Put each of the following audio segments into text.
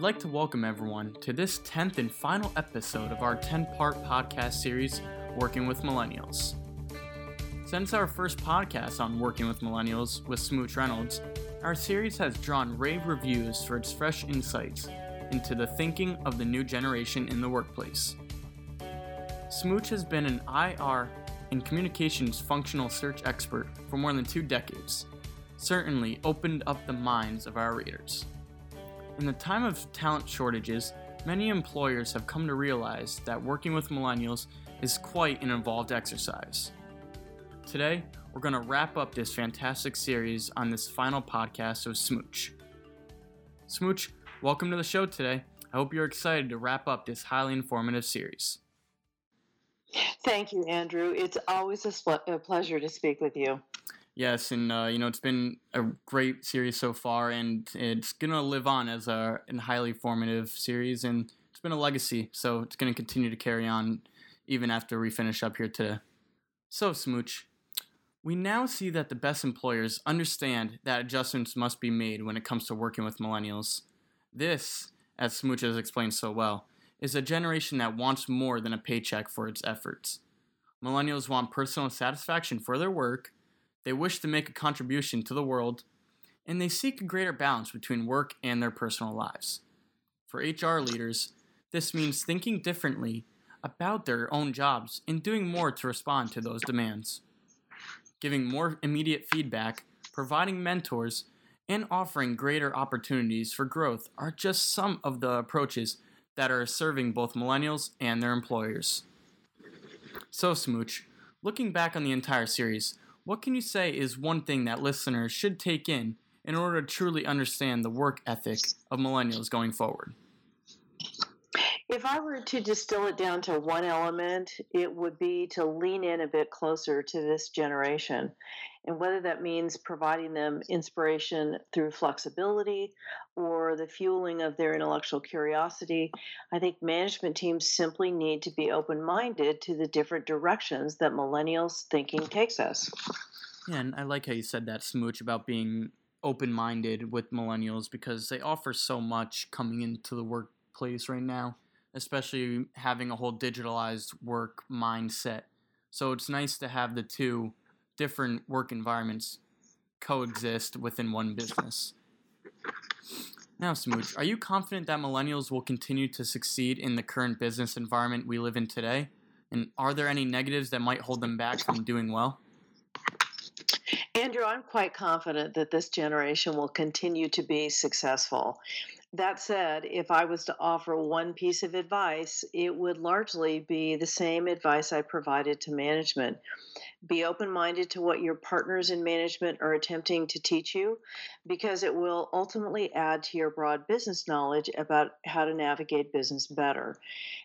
I'd like to welcome everyone to this 10th and final episode of our 10 part podcast series, Working with Millennials. Since our first podcast on Working with Millennials with Smooch Reynolds, our series has drawn rave reviews for its fresh insights into the thinking of the new generation in the workplace. Smooch has been an IR and communications functional search expert for more than two decades, certainly opened up the minds of our readers. In the time of talent shortages, many employers have come to realize that working with millennials is quite an involved exercise. Today, we're going to wrap up this fantastic series on this final podcast of Smooch. Smooch, welcome to the show today. I hope you're excited to wrap up this highly informative series. Thank you, Andrew. It's always a, a pleasure to speak with you. Yes, and uh, you know it's been a great series so far, and it's gonna live on as a, a highly formative series, and it's been a legacy. So it's gonna continue to carry on even after we finish up here today. So Smooch, we now see that the best employers understand that adjustments must be made when it comes to working with millennials. This, as Smooch has explained so well, is a generation that wants more than a paycheck for its efforts. Millennials want personal satisfaction for their work, they wish to make a contribution to the world, and they seek a greater balance between work and their personal lives. For HR leaders, this means thinking differently about their own jobs and doing more to respond to those demands. Giving more immediate feedback, providing mentors, and offering greater opportunities for growth are just some of the approaches that are serving both millennials and their employers. So, Smooch, looking back on the entire series, what can you say is one thing that listeners should take in in order to truly understand the work ethic of millennials going forward? If I were to distill it down to one element, it would be to lean in a bit closer to this generation. And whether that means providing them inspiration through flexibility or the fueling of their intellectual curiosity, I think management teams simply need to be open minded to the different directions that millennials' thinking takes us. Yeah, and I like how you said that, Smooch, about being open minded with millennials because they offer so much coming into the workplace right now especially having a whole digitalized work mindset. So it's nice to have the two different work environments coexist within one business. Now, Smooch, are you confident that millennials will continue to succeed in the current business environment we live in today? And are there any negatives that might hold them back from doing well? Andrew, I'm quite confident that this generation will continue to be successful. That said, if I was to offer one piece of advice, it would largely be the same advice I provided to management. Be open minded to what your partners in management are attempting to teach you because it will ultimately add to your broad business knowledge about how to navigate business better.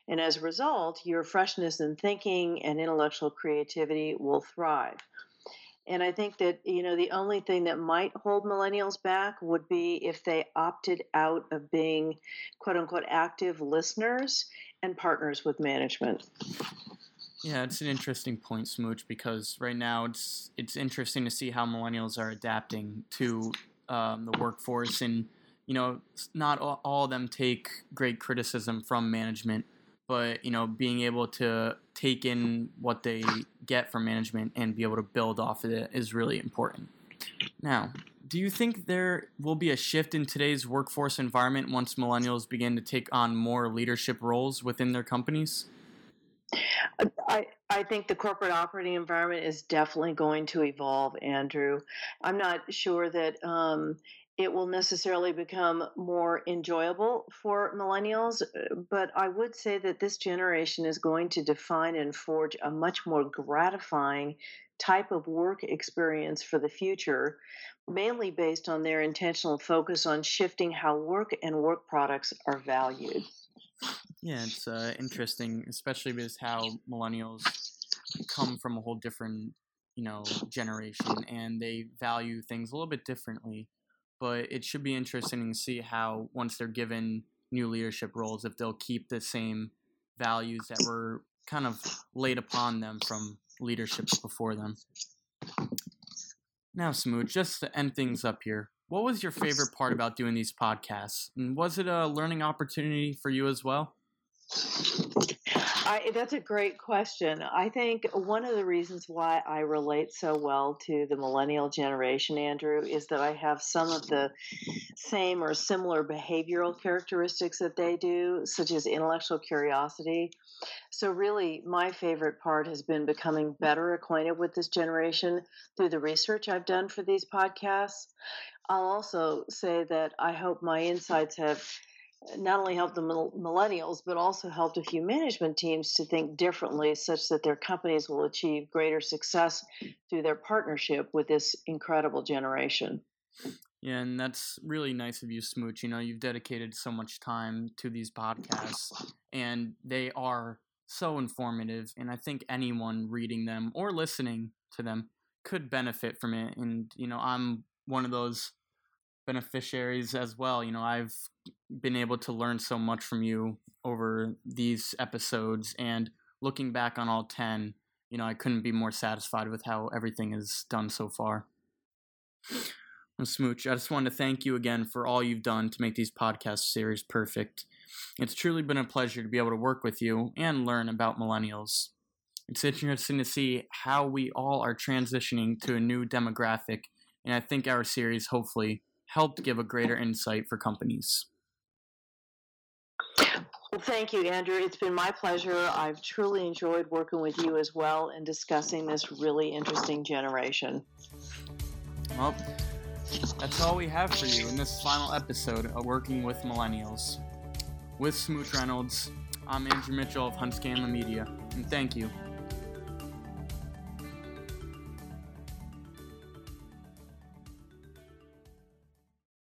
And as a result, your freshness in thinking and intellectual creativity will thrive. And I think that, you know, the only thing that might hold millennials back would be if they opted out of being quote unquote active listeners and partners with management. Yeah, it's an interesting point, Smooch, because right now it's it's interesting to see how millennials are adapting to um, the workforce, and you know, not all, all of them take great criticism from management but you know being able to take in what they get from management and be able to build off of it is really important now do you think there will be a shift in today's workforce environment once millennials begin to take on more leadership roles within their companies I, I think the corporate operating environment is definitely going to evolve, Andrew. I'm not sure that um, it will necessarily become more enjoyable for millennials, uh, but I would say that this generation is going to define and forge a much more gratifying type of work experience for the future, mainly based on their intentional focus on shifting how work and work products are valued. Yeah, it's uh, interesting, especially because how millennials come from a whole different, you know, generation and they value things a little bit differently but it should be interesting to see how once they're given new leadership roles, if they'll keep the same values that were kind of laid upon them from leadership before them. Now, Smooch, just to end things up here, what was your favorite part about doing these podcasts? And was it a learning opportunity for you as well? I, that's a great question. I think one of the reasons why I relate so well to the millennial generation, Andrew, is that I have some of the same or similar behavioral characteristics that they do, such as intellectual curiosity. So, really, my favorite part has been becoming better acquainted with this generation through the research I've done for these podcasts. I'll also say that I hope my insights have not only helped the millennials, but also helped a few management teams to think differently such that their companies will achieve greater success through their partnership with this incredible generation. Yeah, and that's really nice of you, Smooch. You know, you've dedicated so much time to these podcasts, and they are so informative. And I think anyone reading them or listening to them could benefit from it. And, you know, I'm one of those beneficiaries as well. You know, I've been able to learn so much from you over these episodes and looking back on all 10, you know, I couldn't be more satisfied with how everything is done so far. Well, Smooch, I just want to thank you again for all you've done to make these podcast series perfect. It's truly been a pleasure to be able to work with you and learn about millennials. It's interesting to see how we all are transitioning to a new demographic, and I think our series hopefully helped give a greater insight for companies. Well, thank you, Andrew. It's been my pleasure. I've truly enjoyed working with you as well and discussing this really interesting generation. Well, that's all we have for you in this final episode of Working with Millennials. With Smooch Reynolds, I'm Andrew Mitchell of Hunt Scanlon Media, and thank you